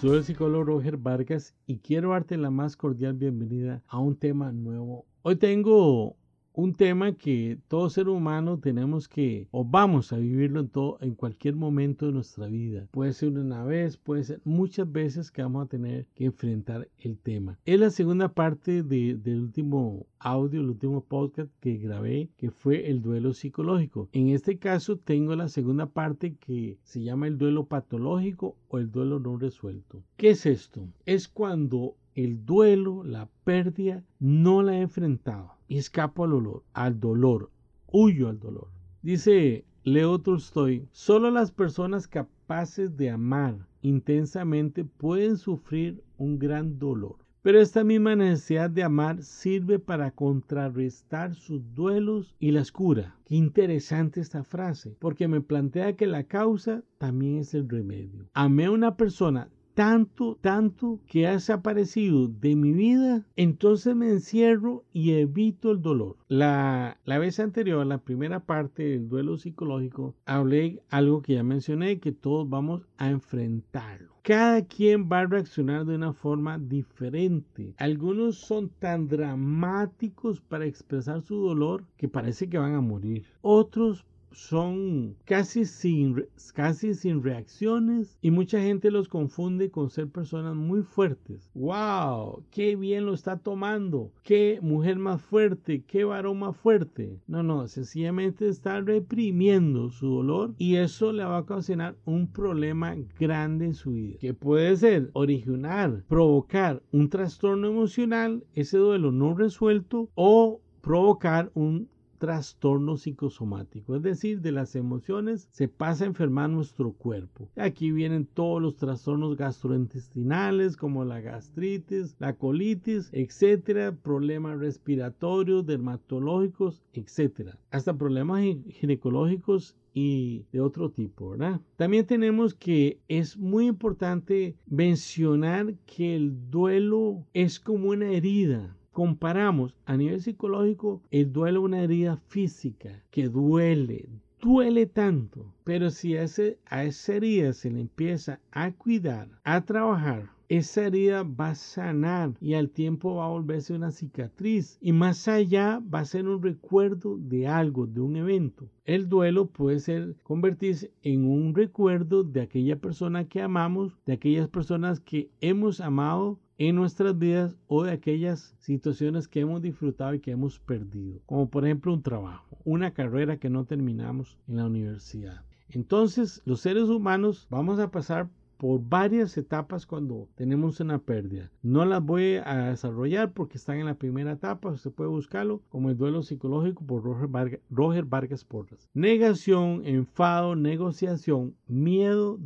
Soy el psicólogo Roger Vargas y quiero darte la más cordial bienvenida a un tema nuevo. Hoy tengo un tema que todo ser humano tenemos que o vamos a vivirlo en todo en cualquier momento de nuestra vida. Puede ser una vez, puede ser muchas veces que vamos a tener que enfrentar el tema. Es la segunda parte del último audio, el último podcast que grabé, que fue el duelo psicológico. En este caso tengo la segunda parte que se llama el duelo patológico o el duelo no resuelto. ¿Qué es esto? Es cuando el duelo, la pérdida, no la he enfrentado escapo al dolor, al dolor, huyo al dolor. Dice Leo Tolstoy, solo las personas capaces de amar intensamente pueden sufrir un gran dolor. Pero esta misma necesidad de amar sirve para contrarrestar sus duelos y las cura. Qué interesante esta frase, porque me plantea que la causa también es el remedio. Amé a una persona tanto, tanto que ha desaparecido de mi vida, entonces me encierro y evito el dolor. La, la vez anterior, la primera parte del duelo psicológico, hablé algo que ya mencioné, que todos vamos a enfrentarlo. Cada quien va a reaccionar de una forma diferente. Algunos son tan dramáticos para expresar su dolor que parece que van a morir. Otros son casi sin, casi sin reacciones y mucha gente los confunde con ser personas muy fuertes. ¡Wow! ¡Qué bien lo está tomando! ¡Qué mujer más fuerte! ¡Qué varón más fuerte! No, no, sencillamente está reprimiendo su dolor y eso le va a ocasionar un problema grande en su vida que puede ser originar, provocar un trastorno emocional, ese duelo no resuelto o provocar un trastorno psicosomático, es decir, de las emociones se pasa a enfermar nuestro cuerpo. Aquí vienen todos los trastornos gastrointestinales como la gastritis, la colitis, etcétera, problemas respiratorios, dermatológicos, etcétera, hasta problemas ginecológicos y de otro tipo, ¿verdad? También tenemos que es muy importante mencionar que el duelo es como una herida comparamos a nivel psicológico el duelo a una herida física que duele, duele tanto, pero si a, a esa herida se le empieza a cuidar, a trabajar, esa herida va a sanar y al tiempo va a volverse una cicatriz y más allá va a ser un recuerdo de algo, de un evento. El duelo puede ser convertirse en un recuerdo de aquella persona que amamos, de aquellas personas que hemos amado en nuestras vidas o de aquellas situaciones que hemos disfrutado y que hemos perdido, como por ejemplo un trabajo, una carrera que no terminamos en la universidad. Entonces, los seres humanos vamos a pasar por varias etapas cuando tenemos una pérdida. No las voy a desarrollar porque están en la primera etapa, usted puede buscarlo como el duelo psicológico por Roger Vargas, Porras. Negación, enfado, negociación, miedo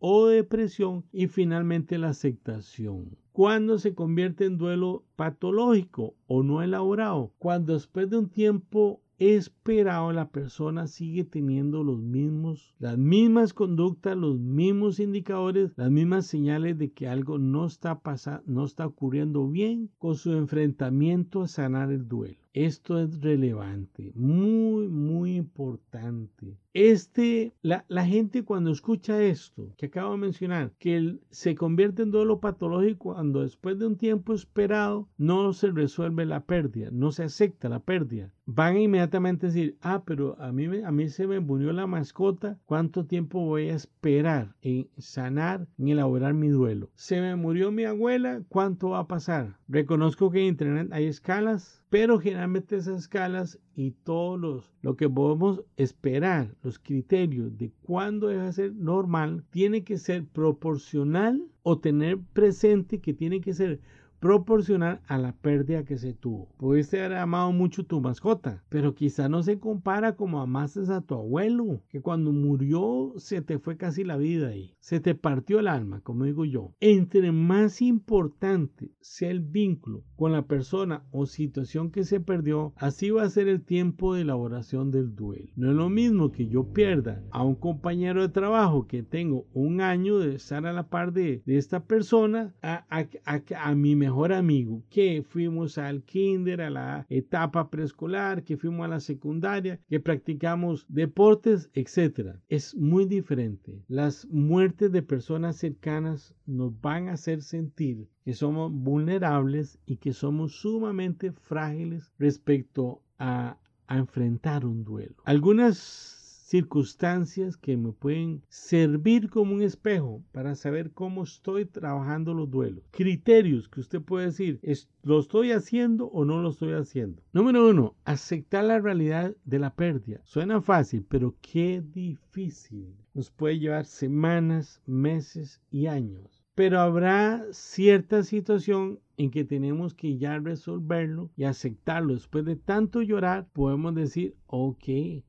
o depresión y finalmente la aceptación. ¿Cuándo se convierte en duelo patológico o no elaborado? Cuando después de un tiempo esperado la persona sigue teniendo los mismos, las mismas conductas, los mismos indicadores, las mismas señales de que algo no está pasando, no está ocurriendo bien con su enfrentamiento a sanar el duelo. Esto es relevante, muy, muy importante. Este, la, gente cuando escucha esto que acabo de mencionar, que se convierte en duelo patológico cuando después de un tiempo esperado no se resuelve la pérdida, no se acepta la pérdida, van a inmediatamente decir, ah, pero a mí, a mí se me murió la mascota, ¿cuánto tiempo voy a esperar en sanar, en elaborar mi duelo? Se me murió mi abuela, ¿cuánto va a pasar? Reconozco que en Internet hay escalas, pero generalmente esas escalas y todos los lo que podemos esperar, los criterios de cuándo debe ser normal, tiene que ser proporcional o tener presente que tiene que ser proporcional a la pérdida que se tuvo. Pudiste haber amado mucho tu mascota, pero quizá no se compara como amaste a tu abuelo, que cuando murió se te fue casi la vida ahí, se te partió el alma, como digo yo. Entre más importante sea el vínculo con la persona o situación que se perdió, así va a ser el tiempo de elaboración del duelo. No es lo mismo que yo pierda a un compañero de trabajo que tengo un año de estar a la par de, esta persona, a, a, a, a mi mejor amigo, que fuimos al kinder, a la etapa preescolar, que fuimos a la secundaria, que practicamos deportes, etc. Es muy diferente. Las muertes de personas cercanas nos van a hacer sentir que somos vulnerables y que somos sumamente frágiles respecto a, a enfrentar un duelo. Algunas circunstancias que me pueden servir como un espejo para saber cómo estoy trabajando los duelos. Criterios que usted puede decir, ¿lo estoy haciendo o no lo estoy haciendo? Número uno, aceptar la realidad de la pérdida. Suena fácil, pero qué difícil. Nos puede llevar semanas, meses y años pero habrá cierta situación en que tenemos que ya resolverlo y aceptarlo. Después de tanto llorar, podemos decir, ok,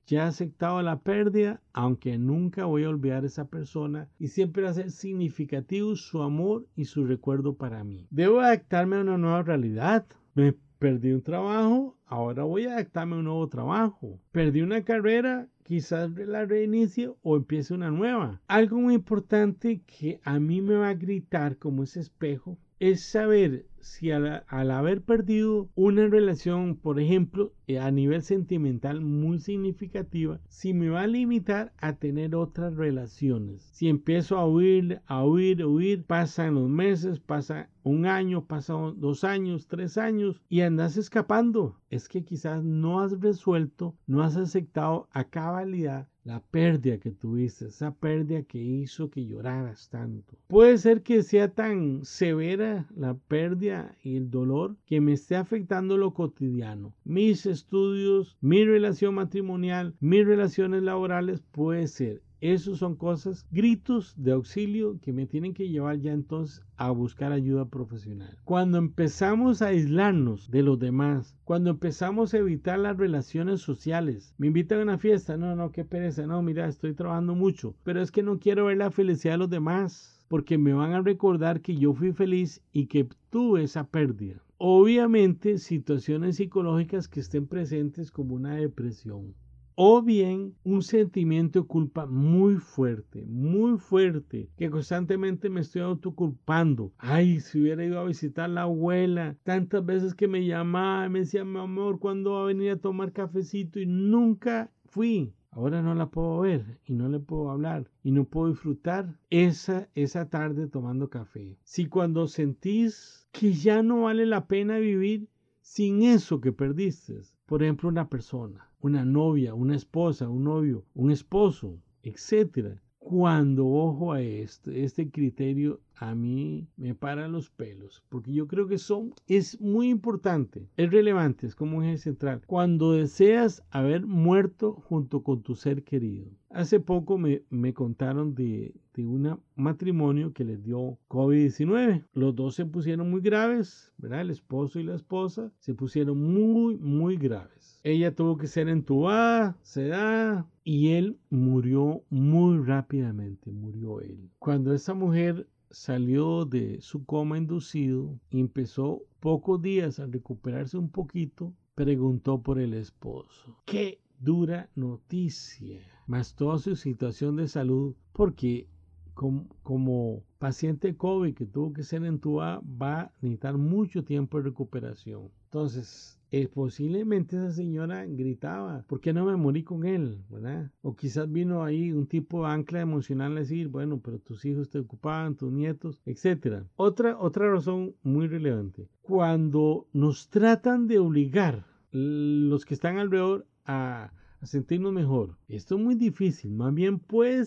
ya he aceptado la pérdida, aunque nunca voy a olvidar a esa persona y siempre va a ser significativo su amor y su recuerdo para mí. Debo adaptarme a una nueva realidad. Me perdí un trabajo, ahora voy a adaptarme a un nuevo trabajo. Perdí una carrera, quizás la reinicie o empiece una nueva. Algo muy importante que a mí me va a gritar como ese espejo es saber si al, haber perdido una relación, por ejemplo, eh, a nivel sentimental muy significativa, si me va a limitar a tener otras relaciones. Si empiezo a huir, a huir, a huir, pasan los meses, pasa un año, pasan dos años, tres años y andas escapando. Es que quizás no has resuelto, no has aceptado a cabalidad la pérdida que tuviste, esa pérdida que hizo que lloraras tanto. Puede ser que sea tan severa la pérdida y el dolor que me esté afectando lo cotidiano. Mis estudios, mi relación matrimonial, mis relaciones laborales, puede ser. Esos son cosas, gritos de auxilio que me tienen que llevar ya entonces a buscar ayuda profesional. Cuando empezamos a aislarnos de los demás, cuando empezamos a evitar las relaciones sociales, me invitan a una fiesta, no, no, qué pereza, no, mira, estoy trabajando mucho, pero es que no quiero ver la felicidad de los demás, porque me van a recordar que yo fui feliz y que tuve esa pérdida. Obviamente, situaciones psicológicas que estén presentes como una depresión o bien un sentimiento de culpa muy fuerte, muy fuerte, que constantemente me estoy autoculpando. Ay, si hubiera ido a visitar a la abuela, tantas veces que me llamaba, me decía, mi amor, ¿cuándo va a venir a tomar cafecito? Y nunca fui. Ahora no la puedo ver y no le puedo hablar y no puedo disfrutar esa, esa tarde tomando café. Si cuando sentís que ya no vale la pena vivir sin eso que perdiste, por ejemplo, una persona, una novia, una esposa, un novio, un esposo, etcétera. Cuando ojo a este, este criterio a mí me para los pelos, porque yo creo que son, es muy importante, es relevante, es como un eje central. Cuando deseas haber muerto junto con tu ser querido. Hace poco me, me contaron de, de un matrimonio que les dio COVID-19. Los dos se pusieron muy graves, ¿verdad? El esposo y la esposa se pusieron muy, muy graves. Ella tuvo que ser entubada, sedada, y él murió muy rápidamente, murió él. Cuando esa mujer salió de su coma inducido y empezó pocos días a recuperarse un poquito, preguntó por el esposo. ¡Qué dura noticia! Más toda su situación de salud, porque como, paciente COVID que tuvo que ser entubado, va a necesitar mucho tiempo de recuperación. Entonces, eh, posiblemente esa señora gritaba, ¿por qué no me morí con él? ¿verdad? O quizás vino ahí un tipo de ancla emocional a decir, bueno, pero tus hijos te ocupaban, tus nietos, etc. Otra, otra razón muy relevante, cuando nos tratan de obligar los que están alrededor a, a sentirnos mejor, esto es muy difícil, más bien puede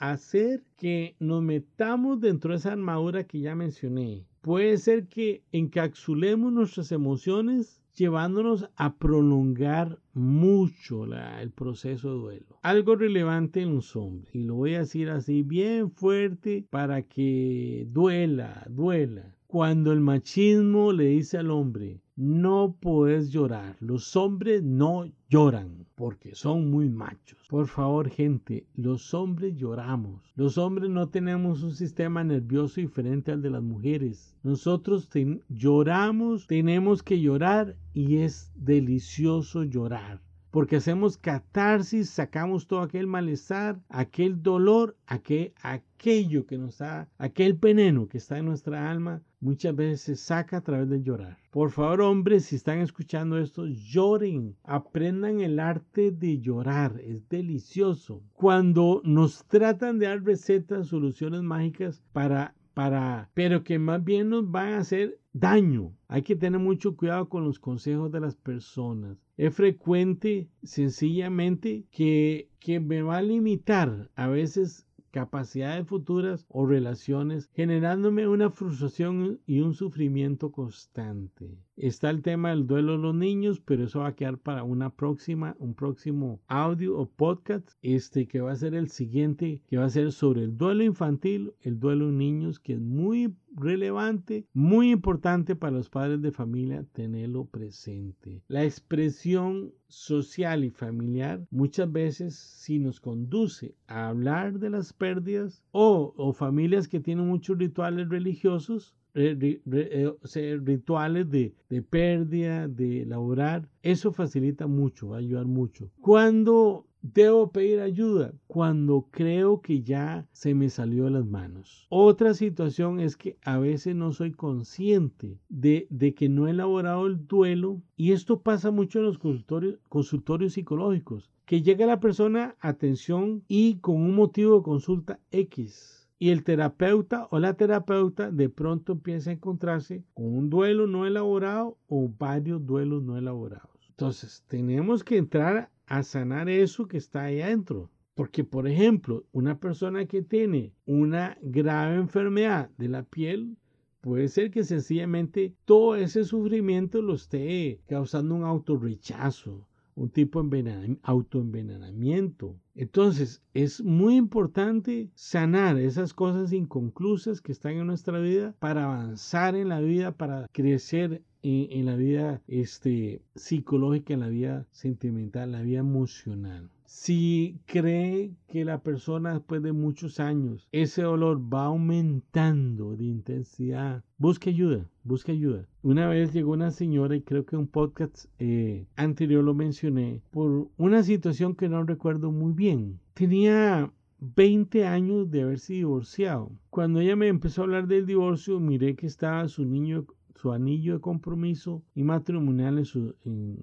hacer que nos metamos dentro de esa armadura que ya mencioné. Puede ser que encapsulemos nuestras emociones llevándonos a prolongar mucho el proceso de duelo. Algo relevante en los hombres, y lo voy a decir así bien fuerte para que duela, duela. Cuando el machismo le dice al hombre, no puedes llorar, los hombres no lloran porque son muy machos. Por favor, gente, los hombres lloramos. Los hombres no tenemos un sistema nervioso diferente al de las mujeres. Nosotros lloramos, tenemos que llorar y es delicioso llorar porque hacemos catarsis, sacamos todo aquel malestar, aquel dolor, aquel, aquello que nos da, aquel veneno que está en nuestra alma, muchas veces se saca a través de llorar. Por favor, hombres, si están escuchando esto, lloren, aprendan el arte de llorar, es delicioso. Cuando nos tratan de dar recetas, soluciones mágicas para para, pero que más bien nos van a hacer daño. Hay que tener mucho cuidado con los consejos de las personas. Es frecuente, sencillamente, que, que me va a limitar a veces capacidades futuras o relaciones, generándome una frustración y un sufrimiento constante. Está el tema del duelo de los niños, pero eso va a quedar para una próxima, un próximo audio o podcast, este que va a ser el siguiente, que va a ser sobre el duelo infantil, el duelo de niños, que es muy relevante, muy importante para los padres de familia tenerlo presente. La expresión social y familiar muchas veces si nos conduce a hablar de las pérdidas o, familias que tienen muchos rituales religiosos, rituales de, de, pérdida, de elaborar, eso facilita mucho, va a ayudar mucho. Cuando debo pedir ayuda, cuando creo que ya se me salió de las manos. Otra situación es que a veces no soy consciente de, de que no he elaborado el duelo y esto pasa mucho en los consultorios, consultorios psicológicos, que llega la persona atención y con un motivo de consulta X y el terapeuta o la terapeuta de pronto empieza a encontrarse con un duelo no elaborado o varios duelos no elaborados. Entonces, tenemos que entrar a sanar eso que está ahí adentro. Porque, por ejemplo, una persona que tiene una grave enfermedad de la piel, puede ser que sencillamente todo ese sufrimiento lo esté causando un autorrechazo, un tipo de autoenvenenamiento. Entonces, es muy importante sanar esas cosas inconclusas que están en nuestra vida para avanzar en la vida, para crecer en, la vida este, psicológica, en la vida sentimental, en la vida emocional. Si cree que la persona después de muchos años, ese dolor va aumentando de intensidad, busque ayuda, busque ayuda. Una vez llegó una señora, y creo que un podcast eh, anterior lo mencioné, por una situación que no recuerdo muy bien. Tenía 20 años de haberse divorciado. Cuando ella me empezó a hablar del divorcio, miré que estaba su niño su anillo de compromiso y matrimonial en,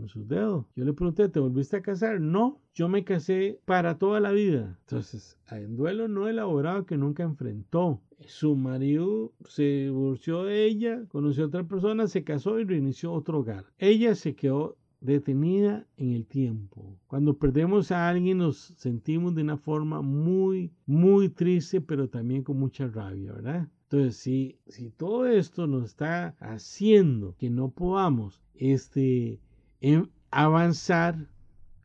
sus dedos. Yo le pregunté, ¿te volviste a casar? No, yo me casé para toda la vida. Entonces, hay un duelo no elaborado que nunca enfrentó. Su marido se divorció de ella, conoció a otra persona, se casó y reinició otro hogar. Ella se quedó detenida en el tiempo. Cuando perdemos a alguien nos sentimos de una forma muy, muy triste, pero también con mucha rabia, ¿verdad? Entonces, si, si todo esto nos está haciendo que no podamos este, em, avanzar,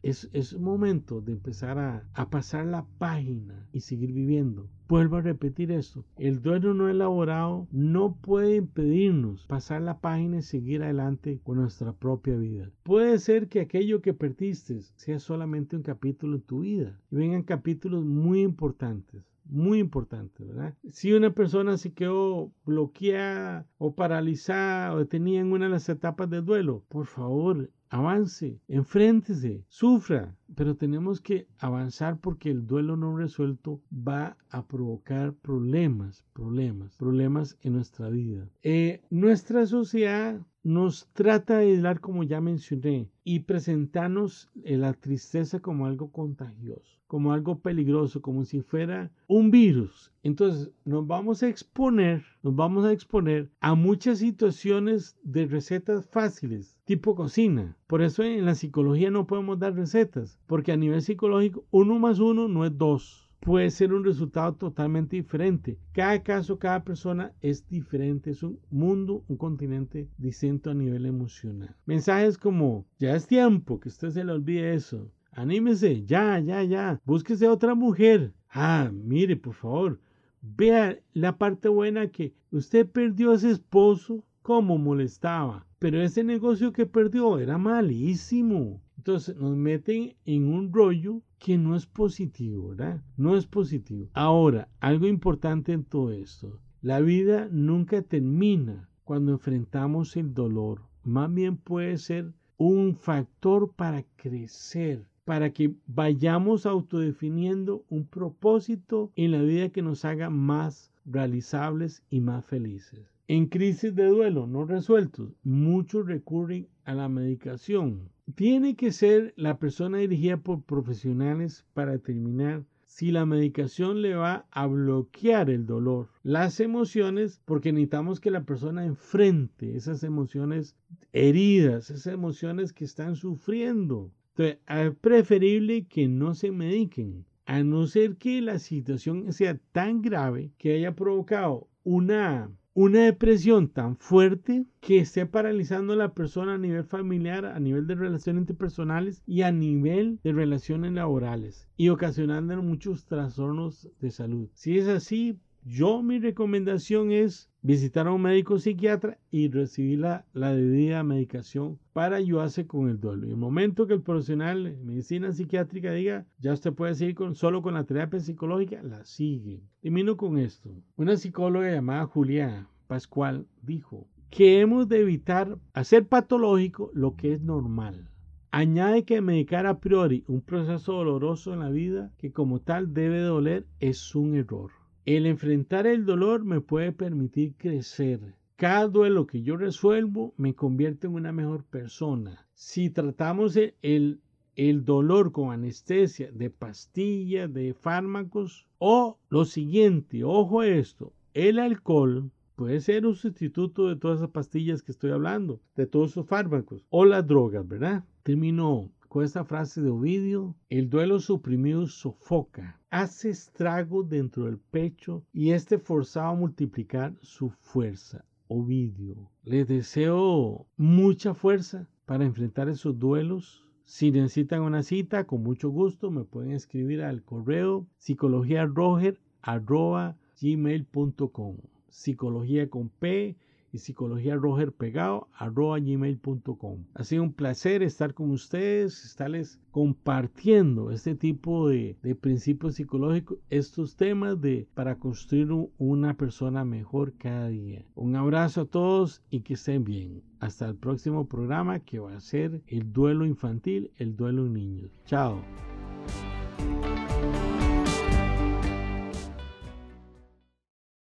es, es momento de empezar a, a, pasar la página y seguir viviendo. Vuelvo a repetir esto. El duelo no elaborado no puede impedirnos pasar la página y seguir adelante con nuestra propia vida. Puede ser que aquello que perdiste sea solamente un capítulo en tu vida y vengan capítulos muy importantes muy importante, ¿verdad? Si una persona se quedó bloqueada o paralizada o detenida en una de las etapas del duelo, por favor, avance, enfréntese, sufra, pero tenemos que avanzar porque el duelo no resuelto va a provocar problemas, problemas, problemas en nuestra vida. Eh, nuestra sociedad nos trata de aislar como ya mencioné y presentarnos eh, la tristeza como algo contagioso, como algo peligroso, como si fuera un virus. Entonces nos vamos a exponer, nos vamos a exponer a muchas situaciones de recetas fáciles, tipo cocina. Por eso en la psicología no podemos dar recetas, porque a nivel psicológico uno más uno no es dos puede ser un resultado totalmente diferente. Cada caso, cada persona es diferente, es un mundo, un continente distinto a nivel emocional. Mensajes como, ya es tiempo que usted se le olvide eso. Anímese, ya, ya, ya. Búsquese otra mujer. Ah, mire, por favor. Vea la parte buena que usted perdió a ese esposo, cómo molestaba. Pero ese negocio que perdió era malísimo. Entonces nos meten en un rollo que no es positivo, ¿verdad? No es positivo. Ahora, algo importante en todo esto. La vida nunca termina cuando enfrentamos el dolor. Más bien puede ser un factor para crecer, para que vayamos autodefiniendo un propósito en la vida que nos haga más realizables y más felices. En crisis de duelo no resueltos, muchos recurren a la medicación. Tiene que ser la persona dirigida por profesionales para determinar si la medicación le va a bloquear el dolor, las emociones, porque necesitamos que la persona enfrente esas emociones heridas, esas emociones que están sufriendo. Entonces, es preferible que no se mediquen, a no ser que la situación sea tan grave que haya provocado una una depresión tan fuerte que esté paralizando a la persona a nivel familiar, a nivel de relaciones interpersonales y a nivel de relaciones laborales y ocasionando muchos trastornos de salud. Si es así, yo mi recomendación es visitar a un médico psiquiatra y recibir la, debida medicación para ayudarse con el duelo. Y el momento que el profesional de medicina psiquiátrica diga, ya usted puede seguir con, solo con la terapia psicológica, la sigue. Termino con esto. Una psicóloga llamada Julia Pascual dijo que hemos de evitar hacer patológico lo que es normal. Añade que medicar a priori un proceso doloroso en la vida que como tal debe doler es un error. El enfrentar el dolor me puede permitir crecer. Cada duelo que yo resuelvo me convierte en una mejor persona. Si tratamos el, el dolor con anestesia de pastillas, de fármacos, o lo siguiente, ojo a esto, el alcohol puede ser un sustituto de todas esas pastillas que estoy hablando, de todos esos fármacos, o las drogas, ¿verdad? Termino con esta frase de Ovidio, el duelo suprimido sofoca, hace estrago dentro del pecho y este forzado a multiplicar su fuerza. Ovidio, les deseo mucha fuerza para enfrentar esos duelos. Si necesitan una cita, con mucho gusto me pueden escribir al correo psicologiaroger.gmail.com Psicología con P y psicología roger pegado arroba gmail.com. Ha sido un placer estar con ustedes, estarles compartiendo este tipo de, de, principios psicológicos, estos temas de para construir una persona mejor cada día. Un abrazo a todos y que estén bien. Hasta el próximo programa que va a ser el duelo infantil, el duelo en niños. Chao.